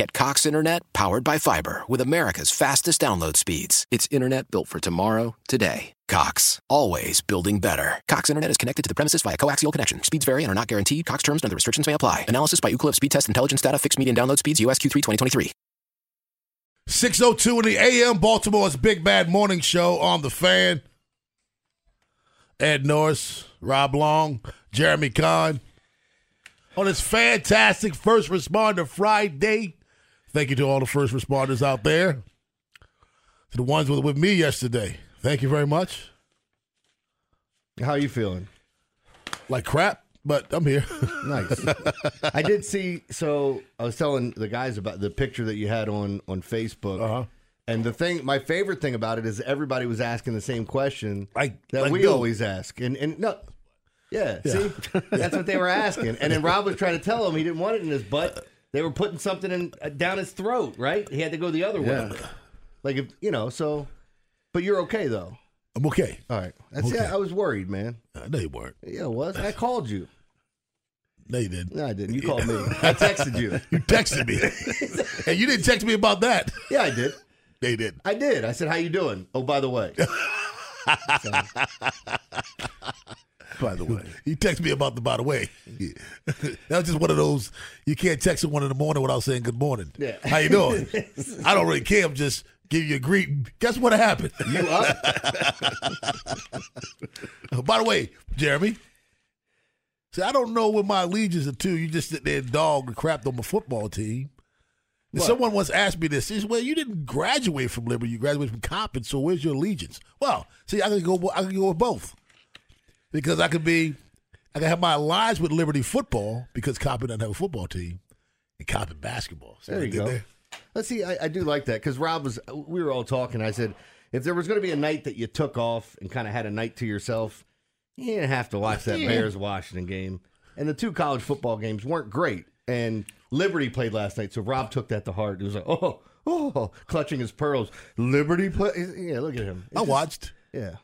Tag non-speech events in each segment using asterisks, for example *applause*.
Get Cox Internet powered by fiber with America's fastest download speeds. It's internet built for tomorrow, today. Cox, always building better. Cox Internet is connected to the premises via coaxial connection. Speeds vary and are not guaranteed. Cox terms and other restrictions may apply. Analysis by Ookla Speed Test Intelligence Data. Fixed median download speeds. USQ3 2023. 602 in the AM, Baltimore's Big Bad Morning Show on the fan. Ed Norris, Rob Long, Jeremy Conn. On this fantastic First Responder Friday. Thank you to all the first responders out there. To the ones with, with me yesterday. Thank you very much. How you feeling? Like crap, but I'm here. *laughs* Nice. I did see. So I was telling the guys about the picture that you had on on Facebook. Uh-huh. And the thing, my favorite thing about it is everybody was asking the same question Like- that like we Bill. always ask. And and no, yeah, see, that's what they were asking. And then Rob was trying to tell him he didn't want it in his butt. They were putting something in uh, down his throat, right? He had to go the other way. Like if you know, so. But you're okay though. I'm okay. All right. That's Okay. yeah. I was worried, man. Uh, no, you weren't. Yeah, it was. I called you. No, you didn't. No, I didn't. You called me. *laughs* I texted you. You texted me. *laughs* and you didn't text me about that. Yeah, I did. They did. I did. I said, "How you doing?" Oh, by the way, *laughs* By the *laughs* way, he *laughs* texted me about the by the way. *laughs* that was just one of those you can't text at one in the morning without saying good morning. Yeah. How you doing? I don't really care. I'm just giving you a greeting. Guess what happened? you up? by the way, Jeremy. See, I don't know what my allegiance are to. You just sit there and dog and crap on my football team. And someone once asked me this. He says, "Well, you didn't graduate from Liberty. You graduated from Coppin. So where's your allegiance?" Well, see, I can go. I can go with both because I could be. I can have my alliance with Liberty football because Coppin doesn't have a football team, and Coppin basketball. There you go. there? Let's see. I, I do like that because Rob was. We were all talking. I said, if there was going to be a night that you took off and kind of had a night to yourself, you didn't have to watch that Bears Washington game. And the two college football games weren't great. And Liberty played last night, so Rob took that to heart. He was like, oh, oh, clutching his pearls. Liberty play. Yeah, look at him. It's I just- watched. Yeah,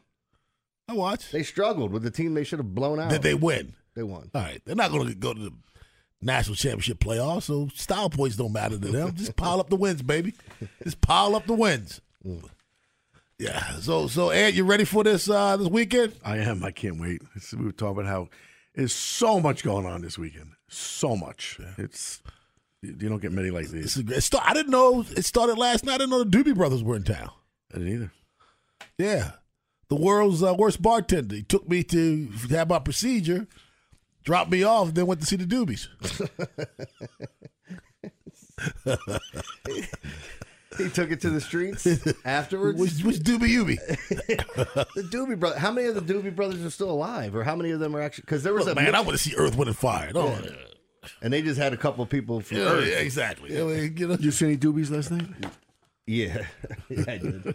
I watched. they struggled with the team they should have blown out. Did they win? They won. All right, they're not going to go to the national championship playoffs, so style points don't matter to them. Just pile up the wins, baby. Just pile up the wins. Yeah. So, so Ed, you ready for this uh, this weekend? I am. I can't wait. It's- we were talking about how there's so much going on this weekend. So much. It's you you don't get many like This these. is start, I didn't know it started last night. I didn't know the Doobie Brothers were in town. I didn't either. Yeah, the world's uh, worst bartender. He took me to have my procedure, dropped me off, then went to see the Doobies. *laughs* He took it to the streets afterwards. Which, which Doobie Ubi? *laughs* The Doobie Brothers. How many of the Doobie Brothers are still alive, or how many of them are actually? Because there was Look, a man, I want to see Earth, Wind, and Fire. Oh, and they just had a couple of people from yeah, Earth. yeah, exactly. I mean, you know, Did you see any doobies last night? Yeah, *laughs* yeah, I did.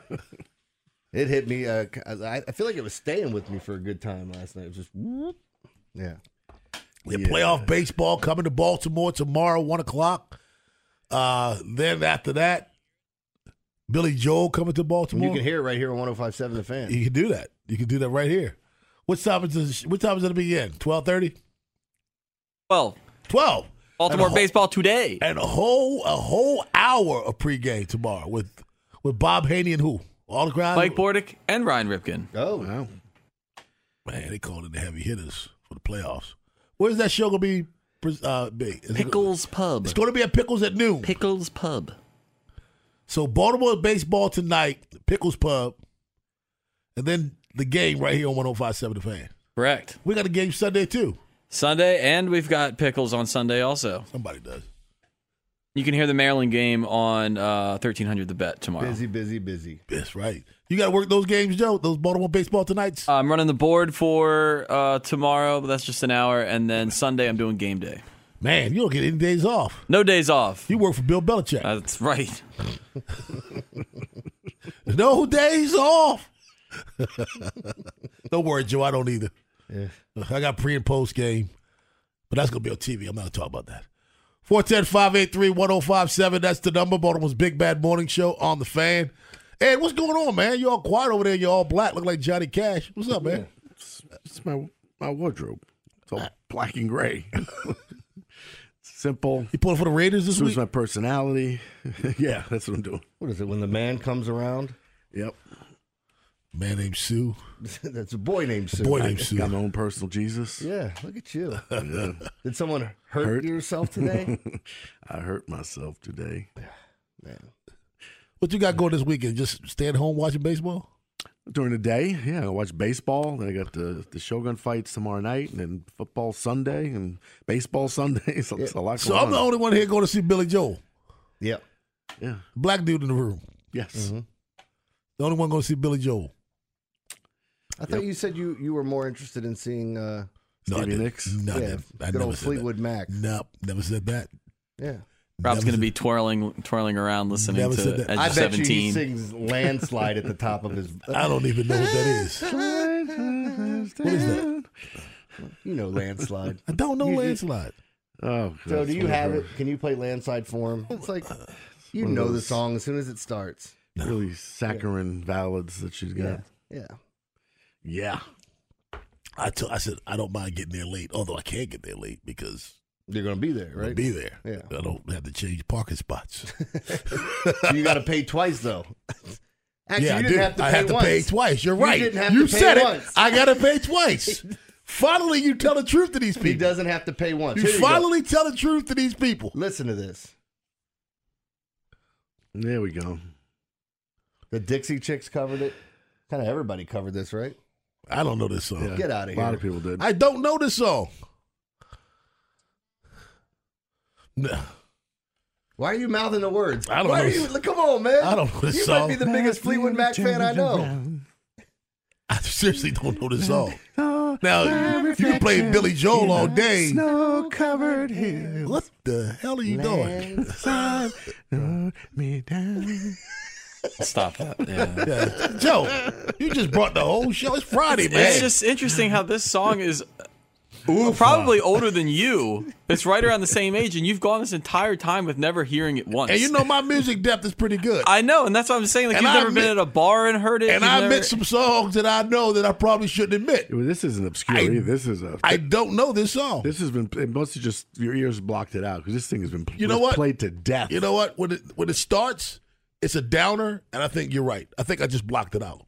It hit me. Uh, I, I feel like it was staying with me for a good time last night. It was just, whoop. yeah. The playoff baseball coming to Baltimore tomorrow, one o'clock. Uh, then after that, Billy Joel coming to Baltimore. you can hear it right here on 105.7 The Fan. You can do that. You can do that right here. What time is this, what time is it to begin? Twelve thirty. Well, Twelve. Baltimore whole- baseball today. And a whole a whole hour of pregame tomorrow with with Bob Haynie and who all the crowd. Mike Bordick and Ryan Ripken. Oh, Wow. Man, they called in the heavy hitters for the playoffs. Where's that show gonna be? Uh, be? Is it- Pickles Pub. It's going to be at Pickles at noon. Pickles Pub. So Baltimore baseball tonight, Pickles Pub, and then the game right here on 105.7 The Fan. Correct. We got a game Sunday too. Sunday, and we've got Pickles on Sunday also. Somebody does. You can hear the Maryland game on uh, 1300 The Bet tomorrow. Busy, busy, busy. That's right. You got to work those games, Joe. Those Baltimore baseball tonights. I'm running the board for uh, tomorrow, but that's just an hour. And then Sunday, I'm doing game day. Man, you don't get any days off. No days off. You work for Bill Belichick. That's right. *laughs* no days off. *laughs* don't worry, Joe. I don't either. I got pre and post game, but that's going to be on TV. I'm not going to talk about that. 410 583 1057. That's the number. Baltimore's Big Bad Morning Show on the fan. Hey, what's going on, man? You all quiet over there. You're all black. Look like Johnny Cash. What's up, man? It's my my wardrobe. It's all black and gray. *laughs* Simple. You pulling for the Raiders this Suits week? my personality. *laughs* yeah, that's what I'm doing. What is it? When the man comes around, Yep. Man named Sue. *laughs* that's a boy named Sue. Boy I named Sue. got my own personal Jesus. Yeah, look at you. *laughs* Yeah. Did someone hurt, Hurt. yourself today? *laughs* I hurt myself today. Man. What you got going this weekend? Just stay at home watching baseball? During the day, yeah, I watch baseball. Then I got the the Shogun fights tomorrow night, and then football Sunday and baseball Sunday. So it's a lot So going I'm the only one here going to see Billy Joel. Yep. Yeah. Black dude in the room. Yes. Mm-hmm. The only one going to see Billy Joel. I thought you said you, you were more interested in seeing uh, No, I Stevie didn't. Nicks? No, I yeah, never, I good never old said Fleetwood that. Mac. Nope, never said that. Yeah. Rob's Never going to said- be twirling twirling around listening Never to said that. Edge I of bet you he 17. sings landslide at the top of his. *laughs* I don't even know what that is. *laughs* What is that? You know landslide. I don't know You- you- landslide. Oh, So do you have it? Can you play landslide for him? It's like you One of know the song as soon as it starts. Really saccharine ballads that she's got. Yeah. Yeah. I tell, I said I don't mind getting there late, although I can't get there late because You're gonna be there, right? be there. Yeah. I don't have to change parking spots. *laughs* you got to pay twice though. *laughs* Actually, yeah, you I didn't do. have to pay I have to once. pay twice. You're You right. didn't have you to pay said once. it. I got to pay twice. *laughs* finally, you tell the truth to these people. He doesn't have to pay once. You you go. finally tell the truth to these people. Listen to this. There we go. The Dixie Chicks covered it. Kind of everybody covered this, right? I don't know this song. Yeah. Get here! A lot of people did. I don't know this song. No, Why are you mouthing the words? I don't Why know Are this- you, come on, man. I don't know this you song. might be the biggest Fleetwood Mac fan I know. I seriously don't know this song. Now you can play Billy Joel all day. Snow covered hills. What the hell are you doing? Sun *laughs* rode me down. Stop that. Yeah. Yeah. Joe, you just brought the whole show. It's Friday, man. It's just interesting how this song is probably older than you. It's right around the same age, and you've gone this entire time with never hearing it once. and you know my music depth is pretty good. I know, and that's what I'm saying. Like And you've I never been at a bar and heard it. and you've I never- admit some songs that I know that I probably shouldn't admit. Well, This isn't obscure. I- this is a. I don't know this song. this has been. It must have just your ears blocked it out because this thing has been. You know what? Played to death. You know what? When it when it starts, it's a downer, and I think you're right. I think I just blocked it out.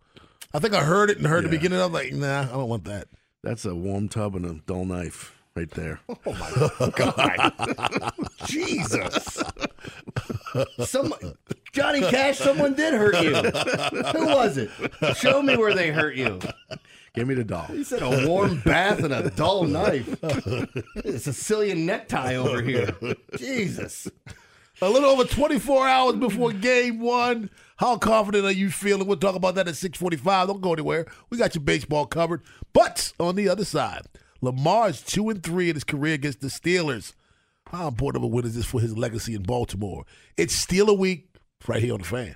I think I heard it and heard the beginning. I'm like, nah, I don't want that. That's a warm tub and a dull knife right there. *laughs* Oh my god, *laughs* Jesus. Some Johnny Cash, someone did hurt you. Who was it? Show me where they hurt you. Give me the doll. He said a warm bath and a dull knife. *laughs* It's a Sicilian necktie over here. Jesus. A little over 24 hours before game one. How confident are you feeling? We'll talk about that at 645. Don't go anywhere. We got your baseball covered. But on the other side, Lamar's 2 and 3 in his career against the Steelers. How important of a win is this for his legacy in Baltimore? It's Steeler Week right here on the fan.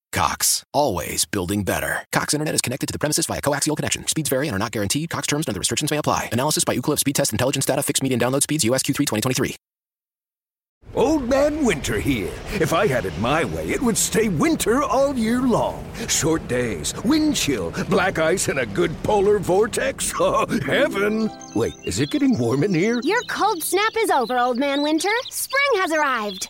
Cox, always building better. Cox Internet is connected to the premises via coaxial connection. Speeds vary and are not guaranteed. Cox terms and other restrictions may apply. Analysis by Ookla Speed Test Intelligence Data. Fixed median download speeds. USQ3 2023. Old Man Winter here. If I had it my way, it would stay winter all year long. Short days, wind chill, black ice, and a good polar vortex. *laughs* Oh, heaven! Wait, is it getting warm in here? Your cold snap is over, Old Man Winter. Spring has arrived.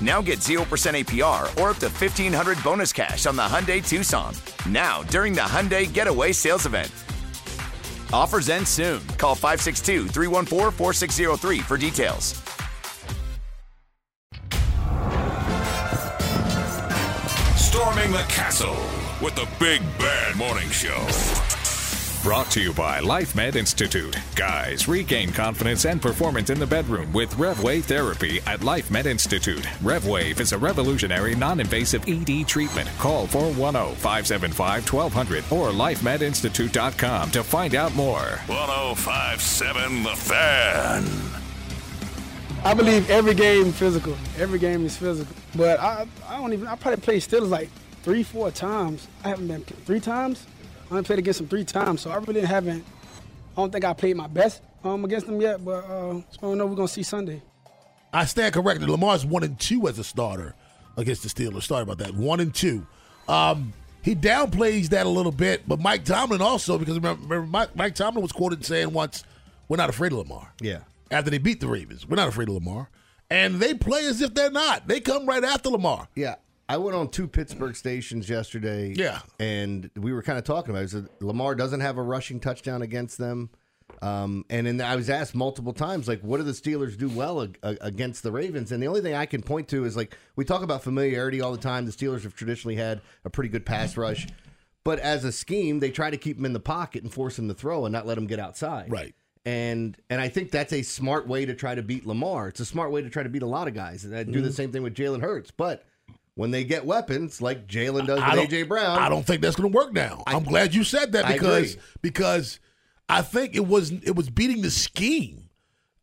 Now get 0% APR or up to 1500 bonus cash on the Hyundai Tucson. Now, during the Hyundai Getaway Sales Event. Offers end soon. Call 562 314 4603 for details. Storming the castle with the Big Bad Morning Show. Brought to you by LifeMed Institute. Guys, regain confidence and performance in the bedroom with RevWave therapy at LifeMed Institute. RevWave is a revolutionary non-invasive ED treatment. Call 410-575-1200 or lifemedinstitute.com to find out more. 1057 The Fan. I believe every game physical. Every game is physical. But I, I don't even. I probably played Steelers like three, four times. I haven't been three times. I only played against them three times, so I really haven't. I don't think I played my best um, against them yet. But uh, so I don't know. We're gonna see Sunday. I stand corrected. Lamar's one and two as a starter against the Steelers. Sorry about that. One and two. Um, he downplays that a little bit, but Mike Tomlin also because remember, remember Mike, Mike Tomlin was quoted saying once, "We're not afraid of Lamar." Yeah. After they beat the Ravens, we're not afraid of Lamar, and they play as if they're not. They come right after Lamar. Yeah. I went on two Pittsburgh stations yesterday. Yeah. And we were kind of talking about it. Said Lamar doesn't have a rushing touchdown against them. Um, and then I was asked multiple times, like, what do the Steelers do well ag- ag- against the Ravens? And the only thing I can point to is like we talk about familiarity all the time. The Steelers have traditionally had a pretty good pass rush, but as a scheme, they try to keep him in the pocket and force him to throw and not let him get outside. Right. And and I think that's a smart way to try to beat Lamar. It's a smart way to try to beat a lot of guys. And I do the Mhm. same thing with Jalen Hurts, but. When they get weapons like Jalen does I with AJ Brown, I don't think that's going to work now. I, am glad you said that because agree. because I think it was it was beating the scheme.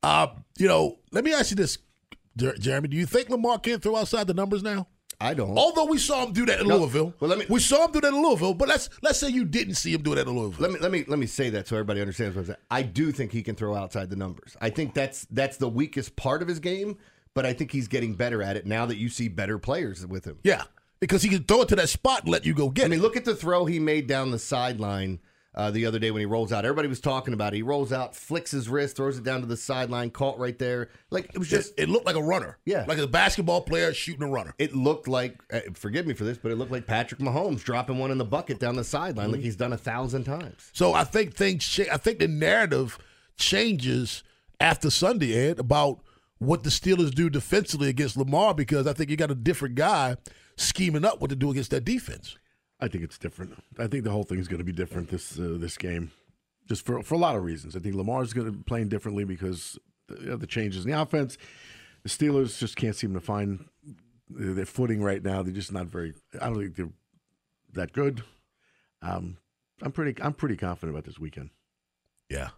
Uh, you know, let me ask you this, Jeremy. Do you think Lamar can't throw outside the numbers now? I don't. Although we saw him do that in No. Louisville, Well, let me- we saw him do that in Louisville. But let's let's say you didn't see him do that in Louisville. Let me let me let me say that so everybody understands what I'm saying. I do think he can throw outside the numbers. I think that's that's the weakest part of his game, but I think he's getting better at it now that you see better players with him. Yeah, because he can throw it to that spot and let you go get I mean, it. look at the throw he made down the sideline uh, the other day when he rolls out. Everybody was talking about it. He rolls out, flicks his wrist, throws it down to the sideline, caught right there. Like it was just It, it looked like a runner. Yeah. like a basketball player shooting a runner. it looked like uh, forgive me for this, but it looked like Patrick Mahomes dropping one in the bucket down the sideline like he's done a thousand times. So I think things. I think the narrative changes after Sunday, Ed, about what the Steelers do defensively against Lamar because I think you got a different guy scheming up what to do against that defense. I think it's different. I think the whole thing is going to be different this uh, this game, just for for a lot of reasons. I think Lamar's going to be playing differently because the, of the changes in the offense. The Steelers just can't seem to find their footing right now. They're just not very. I don't think they're that good. Um, I'm pretty. I'm pretty confident about this weekend. Yeah.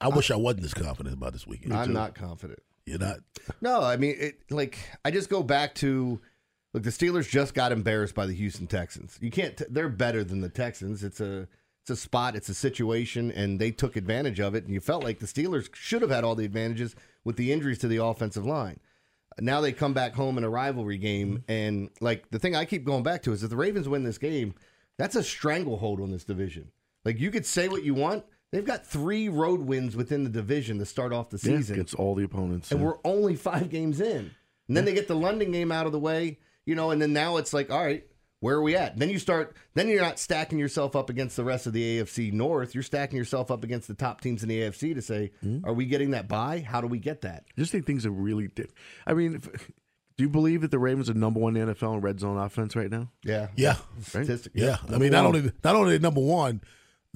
I wish I wasn't as confident about this weekend. I'm not confident. You're not. No, I mean, it like I just go back to look. The Steelers just got embarrassed by the Houston Texans. You can't. T- they're better than the Texans. It's a it's a spot. It's a situation, and they took advantage of it. And you felt like the Steelers should have had all the advantages with the injuries to the offensive line. Now they come back home in a rivalry game, and like the thing I keep going back to is if the Ravens win this game, that's a stranglehold on this division. Like you could say what you want. They've got three road wins within the division to start off the Yeah, season against all the opponents. and yeah. we're only five games in. And then they get the London game out of the way, you know, and then now it's like, all right, where are we at? Then you start, then you're not stacking yourself up against the rest of the AFC North. You're stacking yourself up against the top teams in the AFC to say, Hmm? are we getting that buy? How do we get that? I just think things are really. Di- I mean, if, Do you believe that the Ravens are number one in the NFL in red zone offense right now? Yeah. Yeah. Statistic. Yeah, I mean, not one. only not only number one,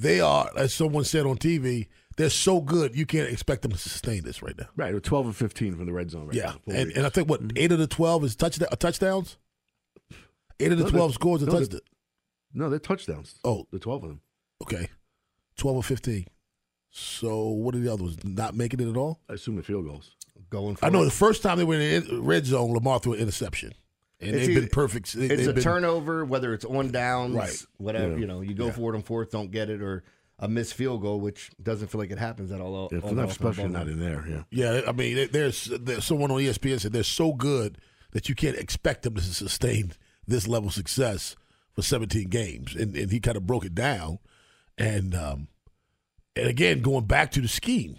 they are, as someone said on TV, they're so good you can't expect them to sustain this right now. Right, they're 12 or 15 from the red zone right yeah, now. And, and I think what eight of the twelve is touchdown uh, touchdowns. Eight of the No, twelve scores are no, they- touchdowns. No, they're touchdowns. Oh, the 12 of them. Okay, twelve or fifteen. So what are the other ones? Not making it at all. I assume the field goals. Going for I know it. the first time they were in the red zone, Lamar threw an interception, and It's they've either- been perfect. They, It's a been, turnover, whether it's on downs, Right. whatever. Yeah. You know, you go Yeah. for it on fourth, don't get it, or a missed field goal, which doesn't feel like it happens at all. Yeah, all for them, that often. especially not in there. Yeah. Yeah, I mean, there's, there's someone on ESPN said they're so good that you can't expect them to sustain this level of success for 17 games, and and he kind of broke it down, and um, and again going back to the scheme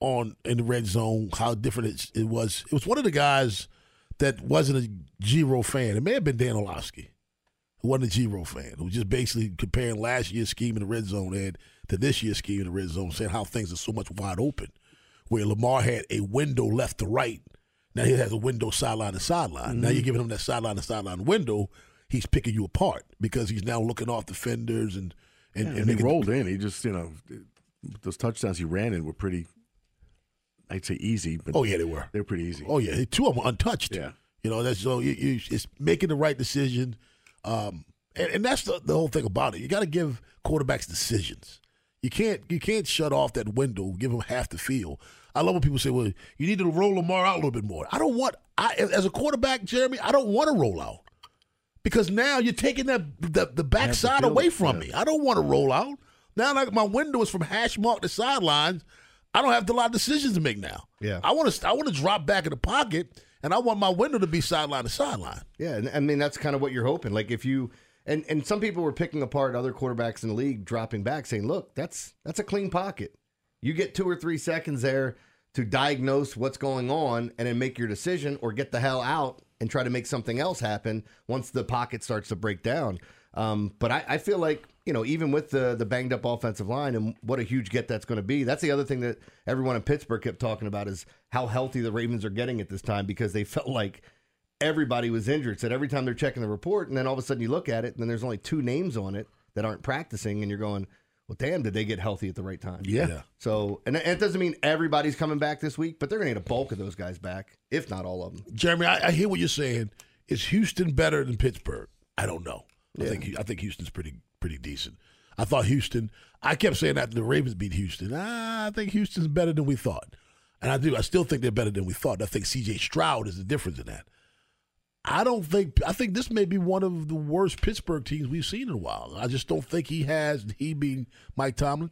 on in the red zone, how different it, it was. It was one of the guys that wasn't a G-Ro fan. It may have been Dan Orlovsky, who wasn't a G-Ro fan, who was just basically comparing last year's scheme in the red zone Ed, to this year's scheme in the red zone, saying how things are so much wide open where Lamar had a window left to right. Now he has a window sideline to sideline. Now you're mm-hmm. giving him that sideline to sideline window. He's picking you apart because he's now looking off defenders and and, Yeah, and and he rolled in. He just, you know, those touchdowns he ran in were pretty, I'd say easy. But Oh yeah, they were. They were pretty easy. Oh yeah, two of them were untouched. Yeah. you know that's so you, you it's making the right decision, um, and, and that's the, the whole thing about it. You got to give quarterbacks decisions. You can't you can't shut off that window, give them half the field. I love when people say, "Well, you need to roll Lamar out a little bit more." I don't want I as a quarterback, Jeremy. I don't want to roll out because now you're taking that the, the backside away from yeah. me. I don't want to roll out. Now, like my window is from hash mark to sidelines. I don't have a lot of decisions to make now. Yeah. I want to I want to drop back in the pocket, and I want my window to be sideline to sideline. Yeah, and I mean that's kind of what you're hoping. Like if you and and some people were picking apart other quarterbacks in the league, dropping back, saying, "Look, that's that's a clean pocket. You get two or three seconds there to diagnose what's going on, and then make your decision, or get the hell out and try to make something else happen once the pocket starts to break down." Um, but I, I feel like you know, even with the the banged up offensive line and what a huge get that's going to be, that's the other thing that everyone in Pittsburgh kept talking about is how healthy the Ravens are getting at this time because they *laughs* felt like everybody was injured. Said every time they're checking the report, and then all of a sudden you look at it, and then there's only two names on it that aren't practicing, and you're going, "Well, damn, did they get healthy at the right time?" Yeah. Yeah. So, and it doesn't mean everybody's coming back this week, but they're going to get a bulk of those guys back, if not all of them. Jeremy, I, I hear what you're saying. Is Houston better than Pittsburgh? I don't know. I Yeah. think I think Houston's pretty pretty decent. I thought Houston. I kept saying after the Ravens beat Houston, ah, I think Houston's better than we thought, and I do. I still think they're better than we thought. I think C.J. Stroud is the difference in that. I don't think. I think this may be one of the worst Pittsburgh teams we've seen in a while. I just don't think he has. He being Mike Tomlin.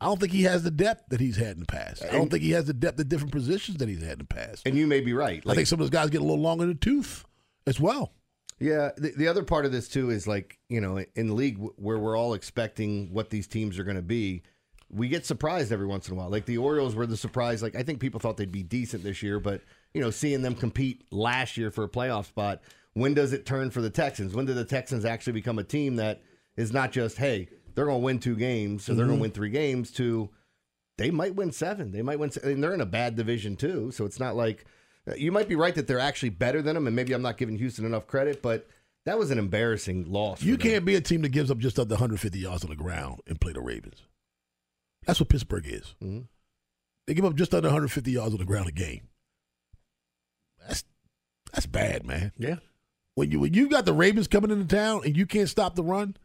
I don't think he has the depth that he's had in the past. I don't And- think he has the depth at different positions that he's had in the past. And you may be right. I think some of those guys get a little longer in the tooth as well. Yeah, the, the other part of this too is like you know in the league where we're all expecting what these teams are going to be, we get surprised every once in a while. Like the Orioles were the surprise. Like I think people thought they'd be decent this year, but you know seeing them compete last year for a playoff spot, when does it turn for the Texans? When do the Texans actually become a team that is not just hey they're going to win two games, so they're going to mm-hmm. win three games to they might win seven. They might win, and they're in a bad division too. So it's not like you might be right that they're actually better than them, and maybe I'm not giving Houston enough credit, but that was an embarrassing loss. You can't be a team that gives up just under 150 yards on the ground and play the Ravens. That's what Pittsburgh is. Mm-hmm. They give up just under 150 yards on the ground a game. That's that's bad, man. Yeah. When you when you got the Ravens coming into town and you can't stop the run,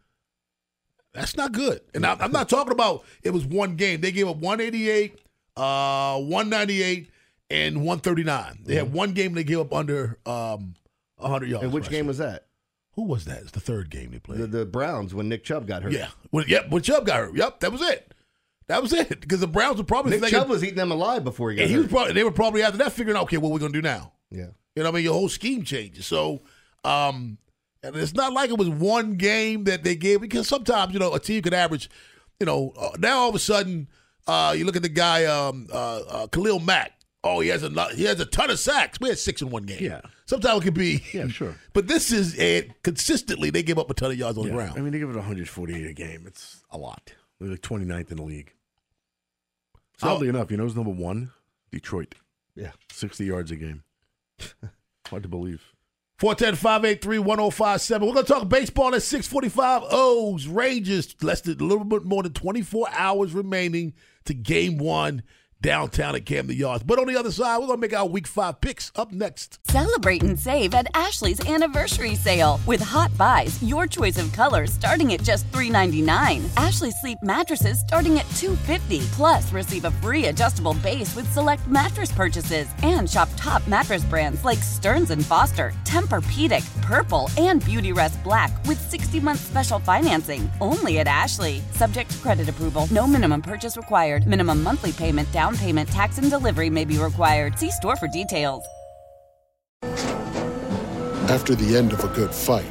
that's not good. And I, I'm not talking about it was one game. They gave up 188, uh, 198, and 139. They had one game they gave up under um 100 yards. Mm-hmm. And which game was that? Who was that? It's the third game they played. The, the Browns when Nick Chubb got hurt. Yeah. When, yep. When Chubb got hurt. Yep. That was it. That was it. Because the Browns were probably Nick thinking, Chubb was eating them alive before he got and he hurt. was probably they were probably after that figuring out okay what we're gonna do now. yeah. You know what I mean? Your whole scheme changes. So, um, and it's not like it was one game that they gave because sometimes you know a team could average. You know, uh, now all of a sudden, uh, you look at the guy, um, uh, uh, Khalil Mack. Oh, he has a lot, he has a ton of sacks. We had six in one game. Yeah. Sometimes it could be. *laughs* Yeah, sure. But this is uh, consistently they give up a ton of yards on the ground. I mean, they give it 148 a game. It's a lot. They're like 29th in the league. So- Oddly enough, you know who's number one? Detroit. Yeah. 60 yards a game. *laughs* Hard to believe. 410-583-1057. We're going to talk baseball at 645. O's, Rangers, less than a little bit more than 24 hours remaining to game one downtown at Camden Yards. But on the other side, we're going to make our week five picks up next. Celebrate and save at Ashley's anniversary sale. With hot buys, your choice of colors starting at just $3.99. Ashley Sleep mattresses starting at $2.50. Plus, receive a free adjustable base with select mattress purchases. And shop top mattress brands like Stearns and Foster, Tempur-Pedic, Purple, and Beautyrest Black with 60-month special financing. Only at Ashley. Subject to credit approval. No minimum purchase required. Minimum monthly payment, down payment, tax, and delivery may be required. See store for details. After the end of a good fight,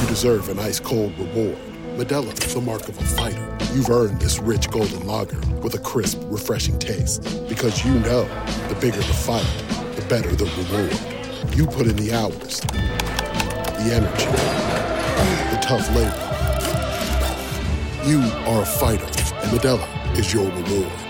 you deserve an ice cold reward. Modelo is the mark of a fighter. You've earned this rich golden lager with a crisp, refreshing taste. Because you know the bigger the fight, the better the reward. You put in the hours, the energy, the tough labor. You are a fighter, and Modelo is your reward.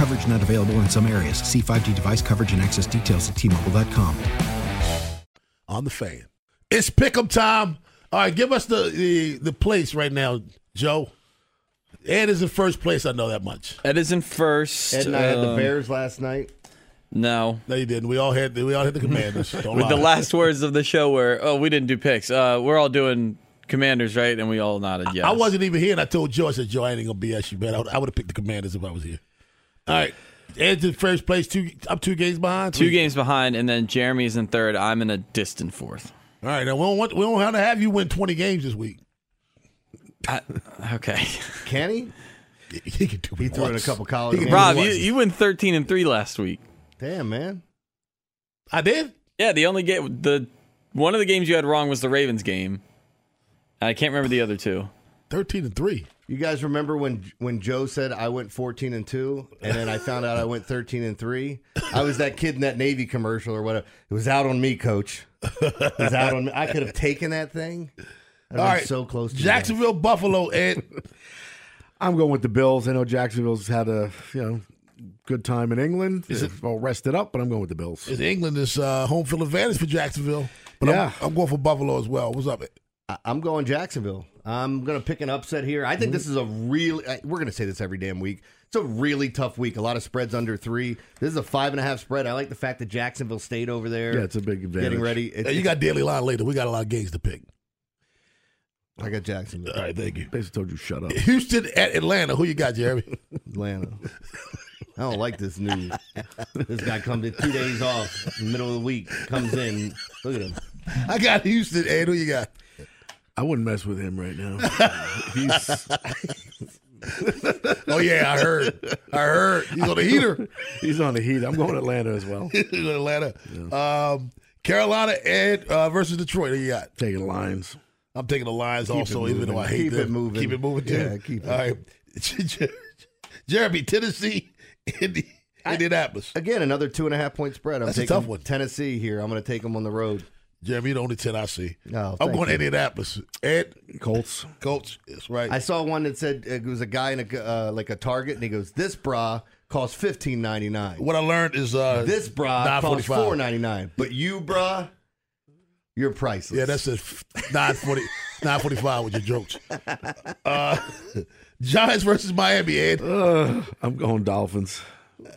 Coverage not available in some areas. See 5G device coverage and access details at T-Mobile.com. On the fan. It's pick'em time. All right, give us the, the the place right now, Joe. Ed is in first place. I know that much. Ed is in first. Ed and I had the Um, Bears last night. No, no, you didn't. We all had we all had the Commanders. Don't With the last words of the show were, "Oh, we didn't do picks. Uh, we're all doing Commanders, right?" And we all nodded yes. I wasn't even here, and I told Joe, I said, Joe, I ain't gonna BS you, man. I would have picked the Commanders if I was here. All right, Ed's in first place. Two, I'm two games behind. two games behind, and then Jeremy's in third. I'm in a distant fourth. All right, now we don't want we don't have to have you win 20 games this week. okay, *laughs* Can he? He can do He threw in a couple college He games. Rob, you once. you win 13 and three last week. Damn, man. I did. Yeah, the only game the one of the games you had wrong was the Ravens game. I can't remember the other two. 13 and three. You guys remember when when Joe said I went 14 and 2 and then I found out I went 13 and 3? I was that kid in that Navy commercial or whatever. It was out on me, coach. It was out on me. I could have taken that thing. I'd All been right, so close to Jacksonville, Buffalo, Ed. *laughs* I'm going with the Bills. I know Jacksonville's had a you know good time in England. Is it- all rested up? But I'm going with the Bills. Is England is uh, home field advantage for Jacksonville? But Yeah. I'm, I'm going for Buffalo as well. What's up? Ed? I- I'm going Jacksonville. I'm going to pick an upset here. I think this is a really, we're going to say this every damn week. It's a really tough week. A lot of spreads under three. This is a five and a half spread. I like the fact that Jacksonville stayed over there. Yeah, it's a big advantage. Getting ready. It's- Hey, you got daily line later. We got a lot of games to pick. I got Jacksonville. All right, thank you. Basically told you shut up. *laughs* Houston at Atlanta. Who you got, Jeremy? *laughs* Atlanta. I don't like this news. This guy comes in two days off, middle of the week, comes in. Look at him. I got Houston. Ed, who you got? I wouldn't mess with him right now. He's *laughs* Oh yeah, I heard. I heard. He's on the heater. he's on the heater. I'm going to Atlanta as well. *laughs* Atlanta. Um, Carolina Ed uh, versus Detroit. Who you got? Taking lines. I'm taking the Lions Keep also, even though I hate Keep it moving. Keep it moving too. Yeah, keep it. All right. *laughs* Jeremy, Tennessee, Indi- Indianapolis. Again, another two and a half point spread. I'm That's a taking tough one. Tennessee here. I'm going to take them on the road. Jeremy, you're the only 10 I see. No, I'm thank going to you. Indianapolis. Ed, Colts. Colts. That's right. I saw one that said it was a guy in a uh, like a Target, and he goes, "This bra costs fifteen ninety nine. what I learned is uh, This bra costs $9.45. four ninety nine, but you bra, you're priceless." Yeah, that's a 940, *laughs* 945 with your jokes. Uh, *laughs* Giants versus Miami, Ed. Uh, I'm going Dolphins.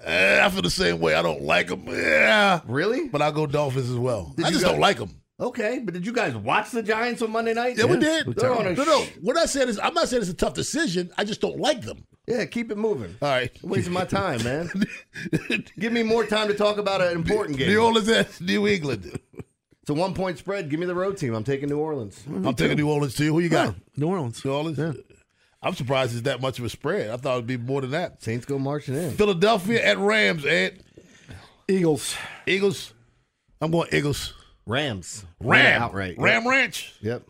Eh, I feel the same way. I don't like them. Yeah. really. But I'll go Dolphins as well. Did I you just guys- don't like them. Okay, but did you guys watch the Giants on Monday night? Yeah, we did. They're on a no, no. sh- What I said is, I'm not saying it's a tough decision. I just don't like them. Yeah, keep it moving. All right. Wasting my time, man. *laughs* Give me more time to talk about an important game. New Orleans at New England. It's a one point spread. Give me the road team. I'm taking New Orleans. I'm taking New Orleans too. Who you got? New Orleans. New Orleans. I'm surprised it's that much of a spread. I thought it'd be more than that. Saints go marching in. Philadelphia at Rams. Ed. Eagles. Eagles. I'm going Eagles. Rams. Ram. outright. Ram Yep. Ranch. Yep.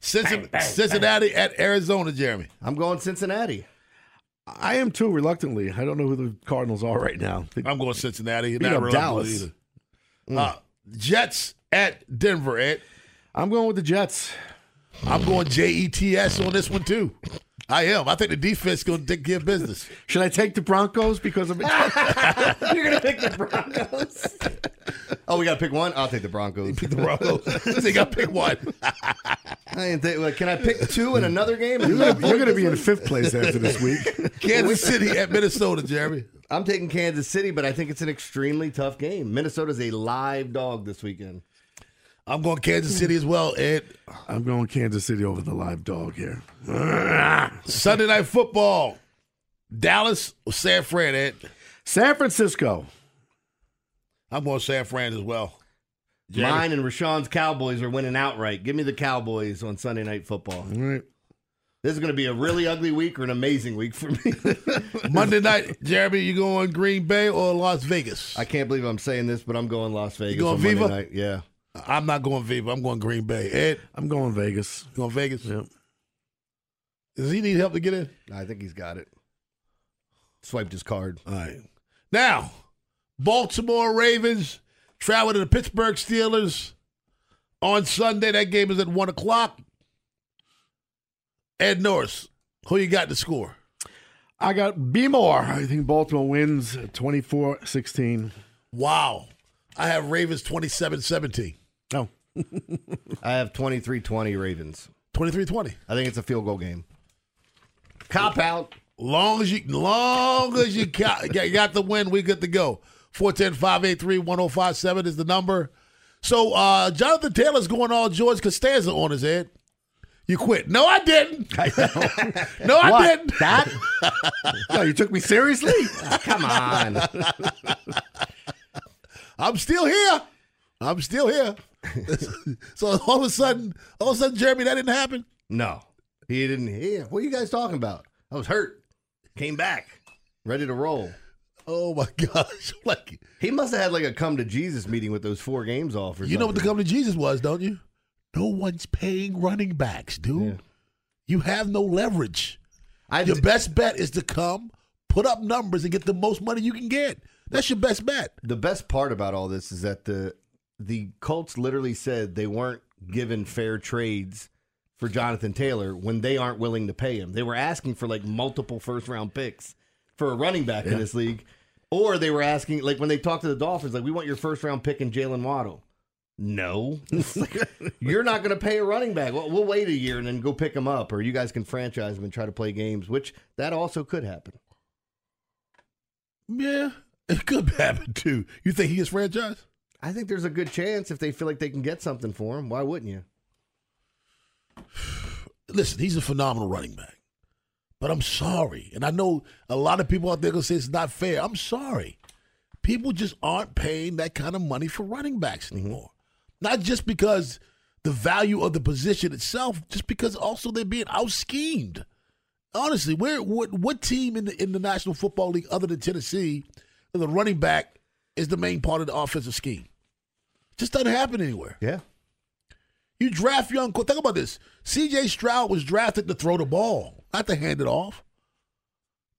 Cincinnati, Cincinnati at Arizona, Jeremy. I'm going Cincinnati. I am too, reluctantly. I don't know who the Cardinals are right now. They I'm going Cincinnati. beat Not up Dallas. either. Uh, Jets at Denver, Ed. I'm going with the Jets. I'm going J E T S on this one too. I am. I think the defense is going to take care of business. Should I take the Broncos because of *laughs* You're gonna pick the Broncos. *laughs* oh, we gotta pick one. I'll take the Broncos. Pick *laughs* the Broncos. they got to pick one. I didn't think. Like, can I pick two in another game? You're gonna, you're gonna be in fifth place after this week. Kansas City at Minnesota, Jeremy. I'm taking Kansas City, but I think it's an extremely tough game. Minnesota's a live dog this weekend. I'm going Kansas City as well, Ed. I'm going Kansas City over the live dog here. Sunday night football. Dallas or San Fran, Ed. San Francisco. I'm going San Fran as well. Jeremy. Mine and Rashawn's Cowboys are winning outright. Give me the Cowboys on Sunday Night Football. All right. This is going to be a really ugly week or an amazing week for me. *laughs* Monday night, Jeremy, you going Green Bay or Las Vegas? I can't believe I'm saying this, but I'm going Las Vegas. You going on Monday Viva? Night. Yeah. I'm not going Viva. I'm going Green Bay. Ed, I'm going Vegas. you going Vegas? Yep. Does he need help to get in? I think he's got it. Swiped his card. All right. Now, Baltimore Ravens travel to the Pittsburgh Steelers on Sunday. That game is at 1 o'clock. Ed Norris, who you got to score? I got B more. I think Baltimore wins 24 16. Wow. I have Ravens 27 17. Oh. *laughs* I have 23-20 Ravens. 23 20. I think it's a field goal game. Cop out. Long as you, long as you got, *laughs* got the win, we good to go. 410-583-1057 is the number. So uh Jonathan Taylor's going all George Costanza on his head. You quit. No, I didn't. *laughs* no, I What? didn't. That? No, you took me seriously? Come on. I'm still here. I'm still here. *laughs* so all of a sudden, all of a sudden, Jeremy, that didn't happen. No. He didn't. He, what are you guys talking about? I was hurt. Came back. Ready to roll. Oh my *laughs* gosh! *laughs* Like He must have had like a come to Jesus meeting with those four games off or you know what the come to Jesus was, don't you? No one's paying running backs, dude. You have no leverage. I Your d- best bet is to come, put up numbers, and get the most money you can get. That's your best bet. the best part about all this is that the the Colts literally said they weren't given fair trades for Jonathan Taylor when they aren't willing to pay him. They were asking for like multiple first round picks for a running back in this league. Or they were asking like when they talked to the Dolphins, like, we want your first round pick in Jaylen Waddle. No. *laughs* You're not going to pay a running back. Well, we'll wait a year and then go pick him up, or you guys can franchise him and try to play games, which that also could happen. Yeah, it could *laughs* happen too. You think he is franchised? I think there's a good chance if they feel like they can get something for him. Why wouldn't you? *sighs* Listen, he's a phenomenal running back. But I'm sorry. And I know a lot of people out there going to say it's not fair. I'm sorry. People just aren't paying that kind of money for running backs anymore. Not just because the value of the position itself, just because also they're being out schemed. Honestly, where what what team in the in the National Football League other than Tennessee, the running back is the main part of the offensive scheme? Just doesn't happen anywhere. Yeah. You draft young. Think about this. C.J. Stroud was drafted to throw the ball, not to hand it off.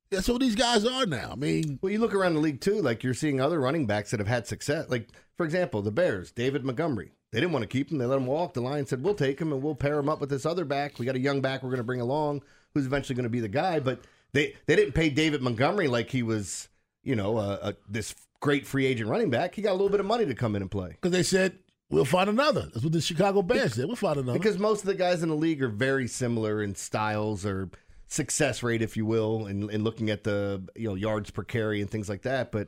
That's what these guys are now. I mean, Well, you look around the league too, like you're seeing other running backs that have had success. Like, for example, the Bears, David Montgomery. They didn't want to keep him. They let him walk. The Lions said, we'll take him and we'll pair him up with this other back. We got a young back we're going to bring along who's eventually going to be the guy. But they, they didn't pay David Montgomery like he was, you know, uh, uh, this great free agent running back. He got a little bit of money to come in and play. because they said we'll find another. That's what the Chicago Bears said. We'll find another. Because most of the guys in the league are very similar in styles or success rate, if you will, in looking at the you know yards per carry and things like that. But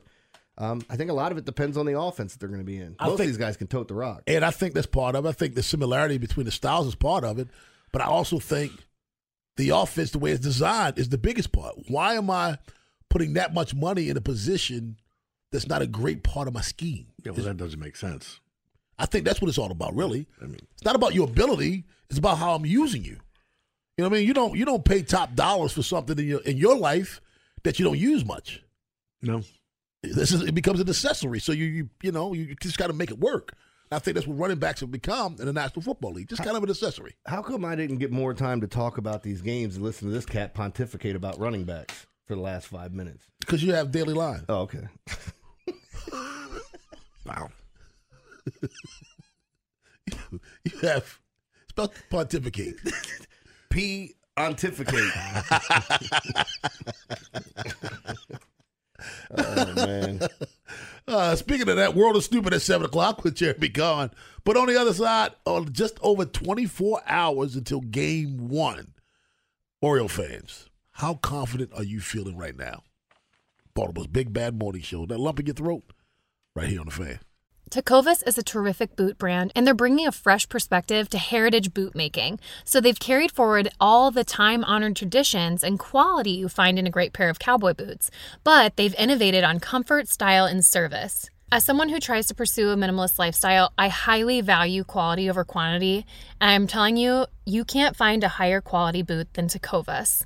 um, I think a lot of it depends on the offense that they're going to be in. I Most of think- these guys can tote the rock. And I think that's part of it. I think the similarity between the styles is part of it. But I also think the offense, the way it's designed, is the biggest part. Why am I putting that much money in a position that's not a great part of my scheme? Yeah, well, that doesn't make sense. I think that's what it's all about, really. I mean, It's not about your ability. It's about how I'm using you. You know what I mean? You don't you don't pay top dollars for something in your in your life that you don't use much. no. This is it becomes an accessory. So you you you know you just got to make it work. I think that's what running backs have become in the National Football League. Just kind of an accessory. How come I didn't get more time to talk about these games and listen to this cat pontificate about running backs for the last five minutes? Because you have daily line. Oh, okay. *laughs* wow. *laughs* you have spell pontificate. P *laughs* pontificate. oh man. Uh, speaking of that, World of Stupid at 7 o'clock with Jeremy Conn. But on the other side, on just over 24 hours until game one, Oriole fans, how confident are you feeling right now? Baltimore's Big Bad Morning Show. That lump in your throat, right here on the fan. Tecovas is a terrific boot brand, and they're bringing a fresh perspective to heritage boot making. So they've carried forward all the time honored traditions and quality you find in a great pair of cowboy boots, but they've innovated on comfort, style, and service. As someone who tries to pursue a minimalist lifestyle, I highly value quality over quantity, and I'm telling you, you can't find a higher quality boot than Tecovas.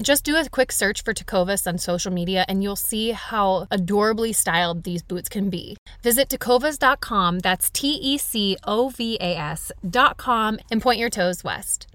Just do a quick search for Tecovas on social media and you'll see how adorably styled these boots can be. Visit tecovas.com, that's T E C O V A S.com, and point your toes west.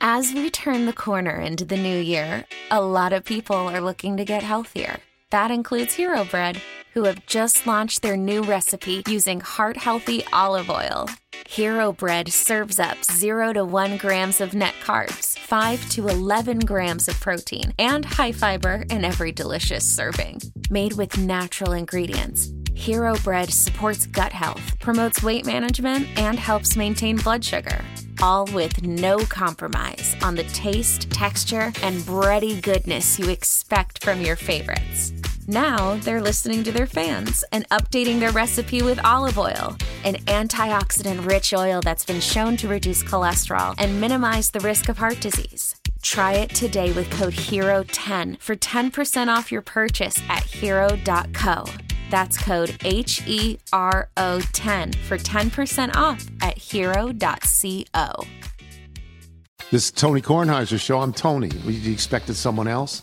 As we turn the corner into the new year, a lot of people are looking to get healthier. That includes Hero Bread, who have just launched their new recipe using heart healthy olive oil. Hero Bread serves up 0 to 1 grams of net carbs, 5 to 11 grams of protein, and high fiber in every delicious serving. Made with natural ingredients, Hero Bread supports gut health, promotes weight management, and helps maintain blood sugar. All with no compromise on the taste, texture, and bready goodness you expect from your favorites. Now they're listening to their fans and updating their recipe with olive oil, an antioxidant rich oil that's been shown to reduce cholesterol and minimize the risk of heart disease. Try it today with code HERO10 for 10% off your purchase at hero.co. That's code H E R O 10 for 10% off at hero.co. This is Tony Kornheiser's show. I'm Tony. You expected someone else?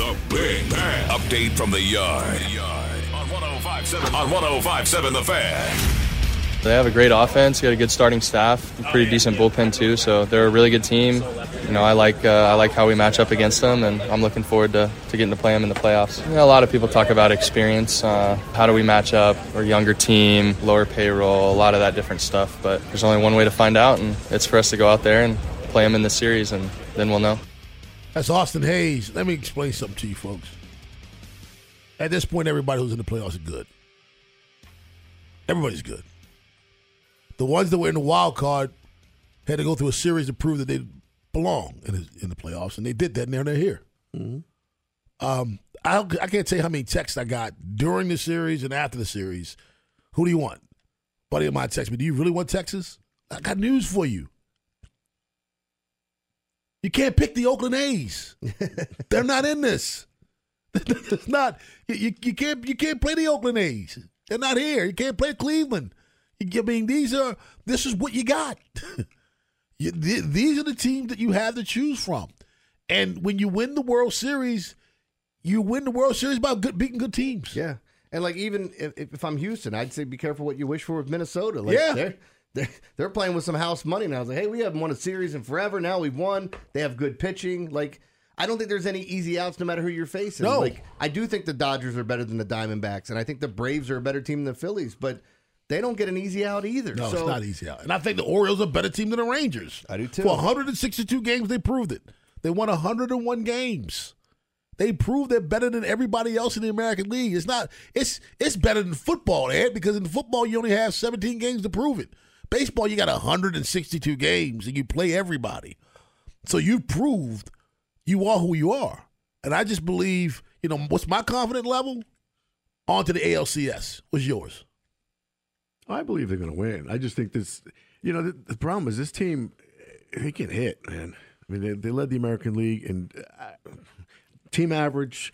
The Big Bad Update from the Yard. On 1057 on 1057 The Fan. They have a great offense, got a good starting staff, pretty decent bullpen too. So they're a really good team. You know, I like uh, I like how we match up against them, and I'm looking forward to, to getting to play them in the playoffs. You know, a lot of people talk about experience. Uh, how do we match up? We're a younger team, lower payroll, a lot of that different stuff. But there's only one way to find out, and it's for us to go out there and play them in the series, and then we'll know. That's Austin Hays. Let me explain something to you folks. At this point, everybody who's in the playoffs is good. Everybody's good. The ones that were in the wild card had to go through a series to prove that they belong in the, in the playoffs, and they did that, and now they're here. Mm-hmm. Um, I, I can't tell you how many texts I got during the series and after the series. Who do you want? Buddy of mine text me, do you really want Texas? I got news for you. You can't pick the Oakland A's. *laughs* They're not in this. *laughs* it's not. You, you can't. You can't play the Oakland A's. They're not here. You can't play Cleveland. I mean, these are. This is what you got. *laughs* you, th- these are the teams that you have to choose from. And when you win the World Series, you win the World Series by good, beating good teams. Yeah. And like even if, if I'm Houston, I'd say be careful what you wish for with Minnesota. Like, Yeah. They're, *laughs* they're playing with some house money now. I was like, hey, we haven't won a series in forever. Now we've won. They have good pitching. Like, I don't think there's any easy outs no matter who you're facing. No. Like, I do think the Dodgers are better than the Diamondbacks, and I think the Braves are a better team than the Phillies. But they don't get an easy out either. No, so, it's not easy out. And I think the Orioles are a better team than the Rangers. I do too. For 162 games, they proved it. They won 101 games. They proved they're better than everybody else in the American League. It's not. It's it's better than football, Ed, because in football you only have 17 games to prove it. Baseball, you got 162 games and you play everybody. So you've proved you are who you are. And I just believe, you know, what's my confident level? On to the ALCS. What's yours? I believe they're going to win. I just think this, you know, the, the problem is this team, they can hit, man. I mean, they, they led the American League in uh, team average,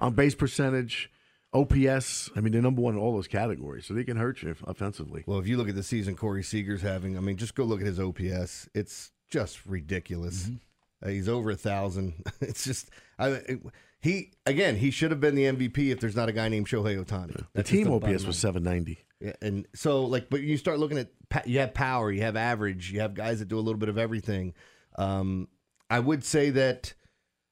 on base percentage, OPS. I mean, they're number one in all those categories, so they can hurt you offensively. Well, if you look at the season Corey Seager's having, I mean, just go look at his OPS. It's just ridiculous. Mm-hmm. Uh, he's over a thousand. *laughs* It's just, I, it, he again, he should have been the MVP if there's not a guy named Shohei Ohtani. The team OPS was 790. Yeah, and so like, but you start looking at you have power, you have average, you have guys that do a little bit of everything. Um, I would say that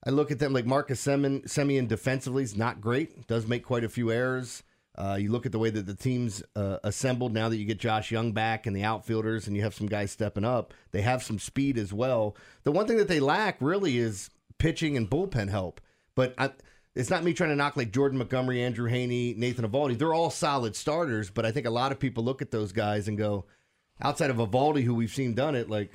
I look at them like Marcus Semien, Semien defensively is not great, does make quite a few errors. Uh, you look at the way that the team's uh, assembled now that you get Josh Jung back and the outfielders, and you have some guys stepping up. They have some speed as well. The one thing that they lack really is pitching and bullpen help. But I, it's not me trying to knock like Jordan Montgomery, Andrew Heaney, Nathan Eovaldi. They're all solid starters, but I think a lot of people look at those guys and go, outside of Eovaldi, who we've seen done it, like,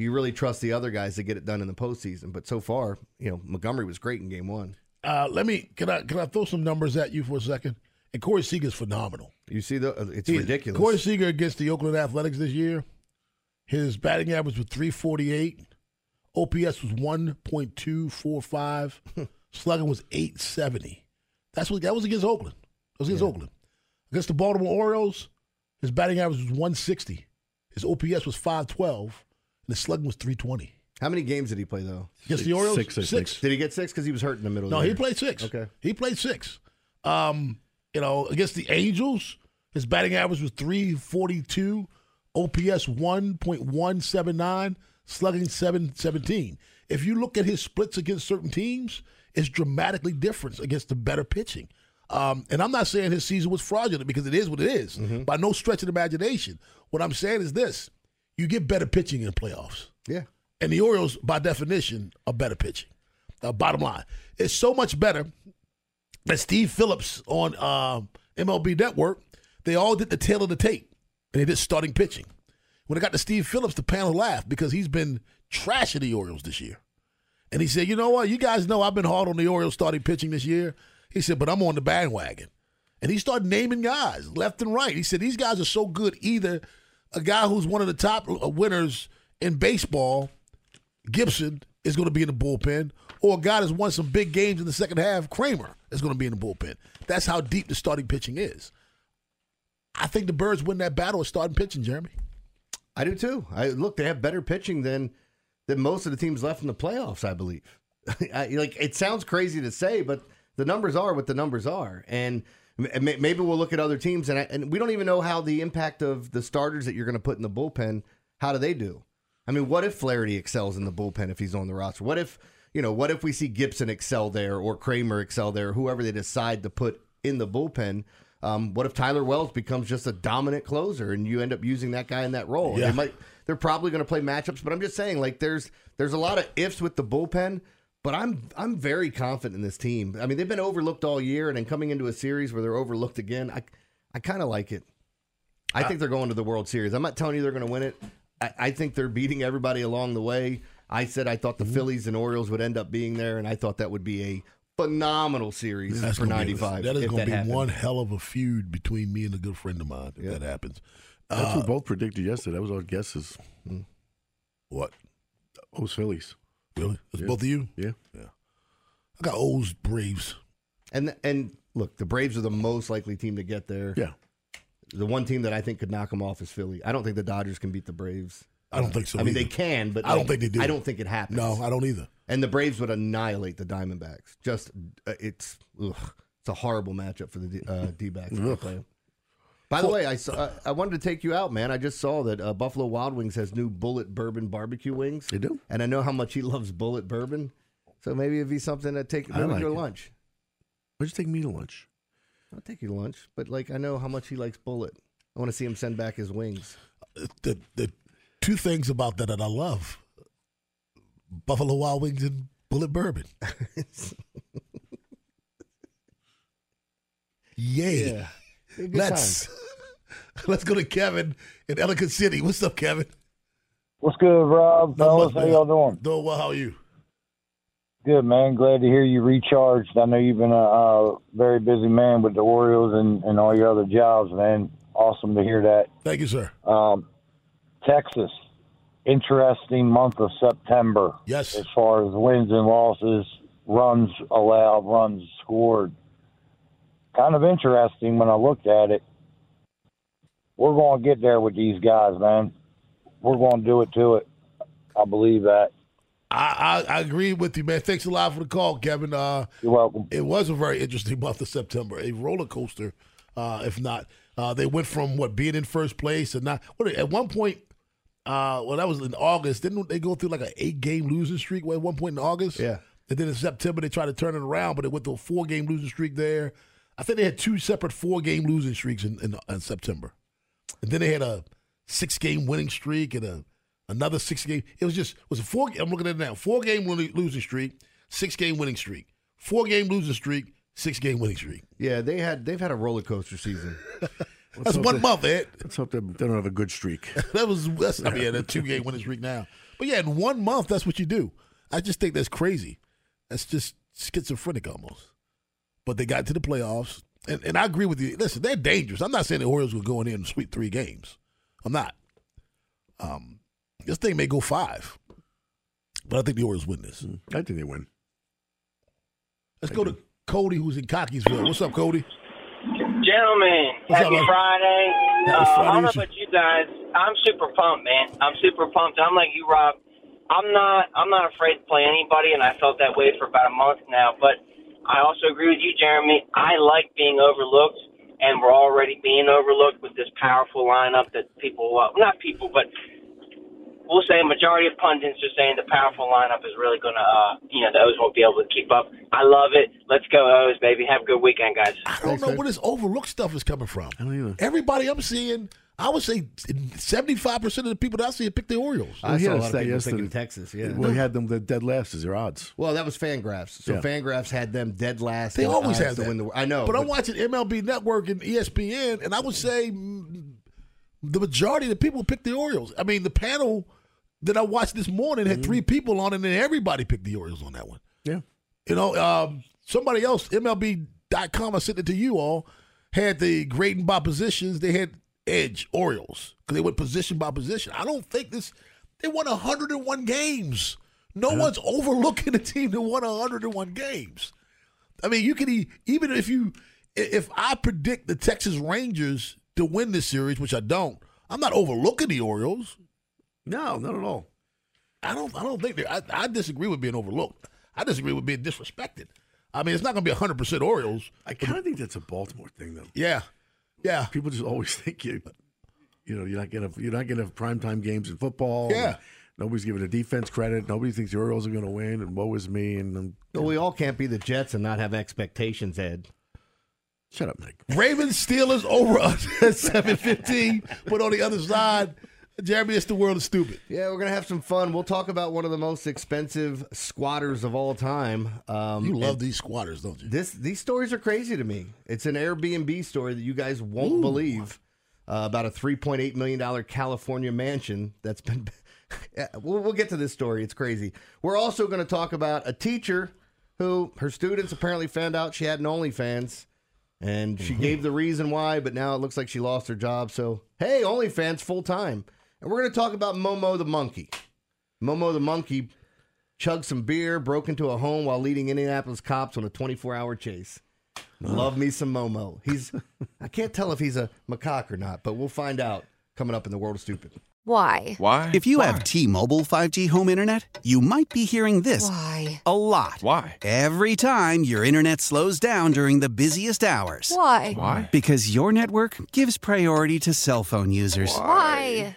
you really trust the other guys to get it done in the postseason? But so far, you know, Montgomery was great in game one. Uh, let me can I can I throw some numbers at you for a second? And Corey Seager's phenomenal. You see, the it's He- ridiculous. Corey Seager against the Oakland Athletics this year, his batting average was 348. OPS was 1.245. *laughs* Slugging was 870. That's what that was against Oakland. That was against Oakland. Against the Baltimore Orioles, his batting average was 160. His OPS was 512, and his slugging was 320. How many games did he play though? Against the Orioles? Six, I. Six. Did he get six? Because he was hurt in the middle. No, of the he played six. Okay. He played six. Um, you know, against the Angels, his batting average was 342, OPS 1.179, slugging 717. If you look at his splits against certain teams, it's dramatically different against the better pitching. Um, and I'm not saying his season was fraudulent because it is what it is, by no stretch of the imagination. What I'm saying is this you get better pitching in playoffs. Yeah. And the Orioles, by definition, are better pitching. Uh, bottom line, it's so much better that Steve Phillips on uh, MLB Network, they all did the tail of the tape, and they did starting pitching. When it got to Steve Phillips, the panel laughed because he's been trashing the Orioles this year. And he said, "You know what? You guys know I've been hard on the Orioles starting pitching this year." He said, "But I'm on the bandwagon." And he started naming guys left and right. He said, "These guys are so good. Either a guy who's one of the top uh, winners in baseball, Gibson, is going to be in the bullpen, or a guy that's won some big games in the second half, Kremer, is going to be in the bullpen. That's how deep the starting pitching is. I think the Birds win that battle of starting pitching, Jeremy. I do too. I look, they have better pitching than than most of the teams left in the playoffs. I believe. *laughs* I, like it sounds crazy to say, but the numbers are what the numbers are, and maybe we'll look at other teams, and I, and we don't even know how the impact of the starters that you're going to put in the bullpen. How do they do? I mean, what if Flaherty excels in the bullpen if he's on the roster? What if you know? What if we see Gibson excel there or Kremer excel there? Whoever they decide to put in the bullpen. Um, what if Tyler Wells becomes just a dominant closer and you end up using that guy in that role? Yeah. They might they're probably going to play matchups, but I'm just saying like there's there's a lot of ifs with the bullpen, but I'm I'm very confident in this team. I mean, they've been overlooked all year and then coming into a series where they're overlooked again, I I kind of like it. I uh, think they're going to the World Series. I'm not telling you they're going to win it. I, I think they're beating everybody along the way. I said I thought the mm-hmm. Phillies and Orioles would end up being there, and I thought that would be a phenomenal series for 95. that is going to be happened. one hell of a feud between me and a good friend of mine if that happens. That's Uh, what both predicted yesterday. That was our guesses. Hmm. What? O's Phillies. Really? It's Yeah. both of you? Yeah. Yeah. I got O's Braves. And and look, the Braves are the most likely team to get there. Yeah. The one team that I think could knock them off is Philly. I don't think the Dodgers can beat the Braves. I don't think so I mean, either. they can, but I don't like, think they do. I don't think it happens. No, I don't either. And the Braves would annihilate the Diamondbacks. Just uh, it's ugh, it's a horrible matchup for the D- uh, D-backs. when they Ugh. play 'em. By the way, I saw, uh, I wanted to take you out, man. I just saw that uh, Buffalo Wild Wings has new Bulleit Bourbon barbecue wings. They do, and I know how much he loves Bulleit Bourbon. So maybe it'd be something to take I maybe like your it. lunch. Why'd you take me to lunch? I'll take you to lunch, but like I know how much he likes Bulleit. I want to see him send back his wings. The the two things about that that I love: Buffalo Wild Wings and Bulleit Bourbon. *laughs* Yay! Yeah. Good Let's *laughs* let's go to Kevin in Ellicott City. What's up, Kevin? What's good, Rob? Fellas, how y'all doing? Doing well. How are you? Good, man. Glad to hear you recharged. I know you've been a, a very busy man with the Orioles and, and all your other jobs, man. Awesome to hear that. Thank you, sir. Um, Texas, interesting month of September. Yes. As far as wins and losses, runs allowed, runs scored. Kind of interesting when I looked at it. We're going to get there with these guys, man. We're going to do it to it. I believe that. I, I, I agree with you, man. Thanks a lot for the call, Kevin. Uh, You're welcome. It was a very interesting *laughs* month of September, a roller coaster, uh, if not. Uh, they went from what being in first place and not. What at one point, uh, well, that was in August. Didn't they go through like an eight game losing streak at one point in August? Yeah. And then in September they tried to turn it around, but it went to a four game losing streak there. I think they had two separate four game losing streaks in, in, in September, and then they had a six game winning streak and a another six game. It was just was a four. I'm looking at it now. Four game losing streak, six game winning streak, four game losing streak, six game winning streak. Yeah, they had they've had a roller coaster season. *laughs* That's hope one they- month, Ed. Let's hope they, they don't have a good streak. *laughs* that was that's I mean a two game winning streak now. But yeah, in one month, that's what you do. I just think that's crazy. That's just schizophrenic almost. But they got to the playoffs, and, and I agree with you. Listen, they're dangerous. I'm not saying the Orioles will go in there and sweep three games. I'm not. Um, this thing may go five, but I think the Orioles win this. I think they win. Let's go to Cody, who's in Cockeysville. What's up, Cody? Gentlemen, What's up, happy man? Friday. Happy Uh, I don't know about you guys. I'm super pumped, man. I'm super pumped. I'm like you, Rob. I'm not. I'm not afraid to play anybody, and I felt that way for about a month now. But I also agree with you, Jeremy. I like being overlooked, and we're already being overlooked with this powerful lineup that people, uh, not people, but we'll say a majority of pundits are saying the powerful lineup is really going to, uh, you know, the O's won't be able to keep up. I love it. Let's go O's, baby. Have a good weekend, guys. I don't know where this overlooked stuff is coming from. I don't either. Everybody I'm seeing, I would say 75% of the people that I see pick the Orioles. I he saw had a lot of stat people yesterday. thinking Texas. Yeah. Well, he had them the dead last as their odds. Well, that was Fangraphs. So Yeah. Fangraphs had them dead last. They always have to win the. I know, but, I'm watching MLB Network and ESPN, and I would say the majority of the people pick the Orioles. I mean, the panel that I watched this morning had three people on, it, and then everybody picked the Orioles on that one. Yeah. You know, um, somebody else, MLB.com, I sent it to you all, had the grading by positions. They had edge Orioles because they went position by position. I don't think this. They won 101 games. No one's overlooking a team that won 101 games. I mean, you can even if you if I predict the Texas Rangers to win this series, which I don't, I'm not overlooking the Orioles. No, not at all. I don't. I don't think they. I, I disagree with being overlooked. I disagree with being disrespected. I mean, it's not going to be 100 percent Orioles. I kind of think that's a Baltimore thing, though. Yeah, yeah. People just always *laughs* think you, you know, you're not gonna you're not gonna have primetime games in football. Yeah. Nobody's giving the defense credit. Nobody thinks the Orioles are going to win, and woe is me. And um, But we all can't be the Jets and not have expectations, Ed. shut up, Mike. Ravens Steelers over *laughs* us at 715. But on the other side, *laughs* Jeremy, it's the world of stupid. Yeah, we're gonna have some fun. We'll talk about one of the most expensive squatters of all time. Um, You love these squatters, don't you? This these stories are crazy to me. It's an Airbnb story that you guys won't believe uh, about a three point eight million dollar California mansion that's been. *laughs* Yeah, we'll, we'll get to this story. It's crazy. We're also going to talk about a teacher who her students apparently found out she had an OnlyFans, and she gave the reason why, but now it looks like she lost her job. So hey, OnlyFans full time, and we're going to talk about Momo the monkey. Momo the monkey chugged some beer, broke into a home while leading Indianapolis cops on a 24 hour chase. Love me some Momo. He's I can't tell if he's a macaque or not, but we'll find out coming up in the world of stupid. Why? Why? If you have T Mobile 5G home internet, you might be hearing this Why? a lot. Why? Every time your internet slows down during the busiest hours. Why? Why? Because your network gives priority to cell phone users. Why?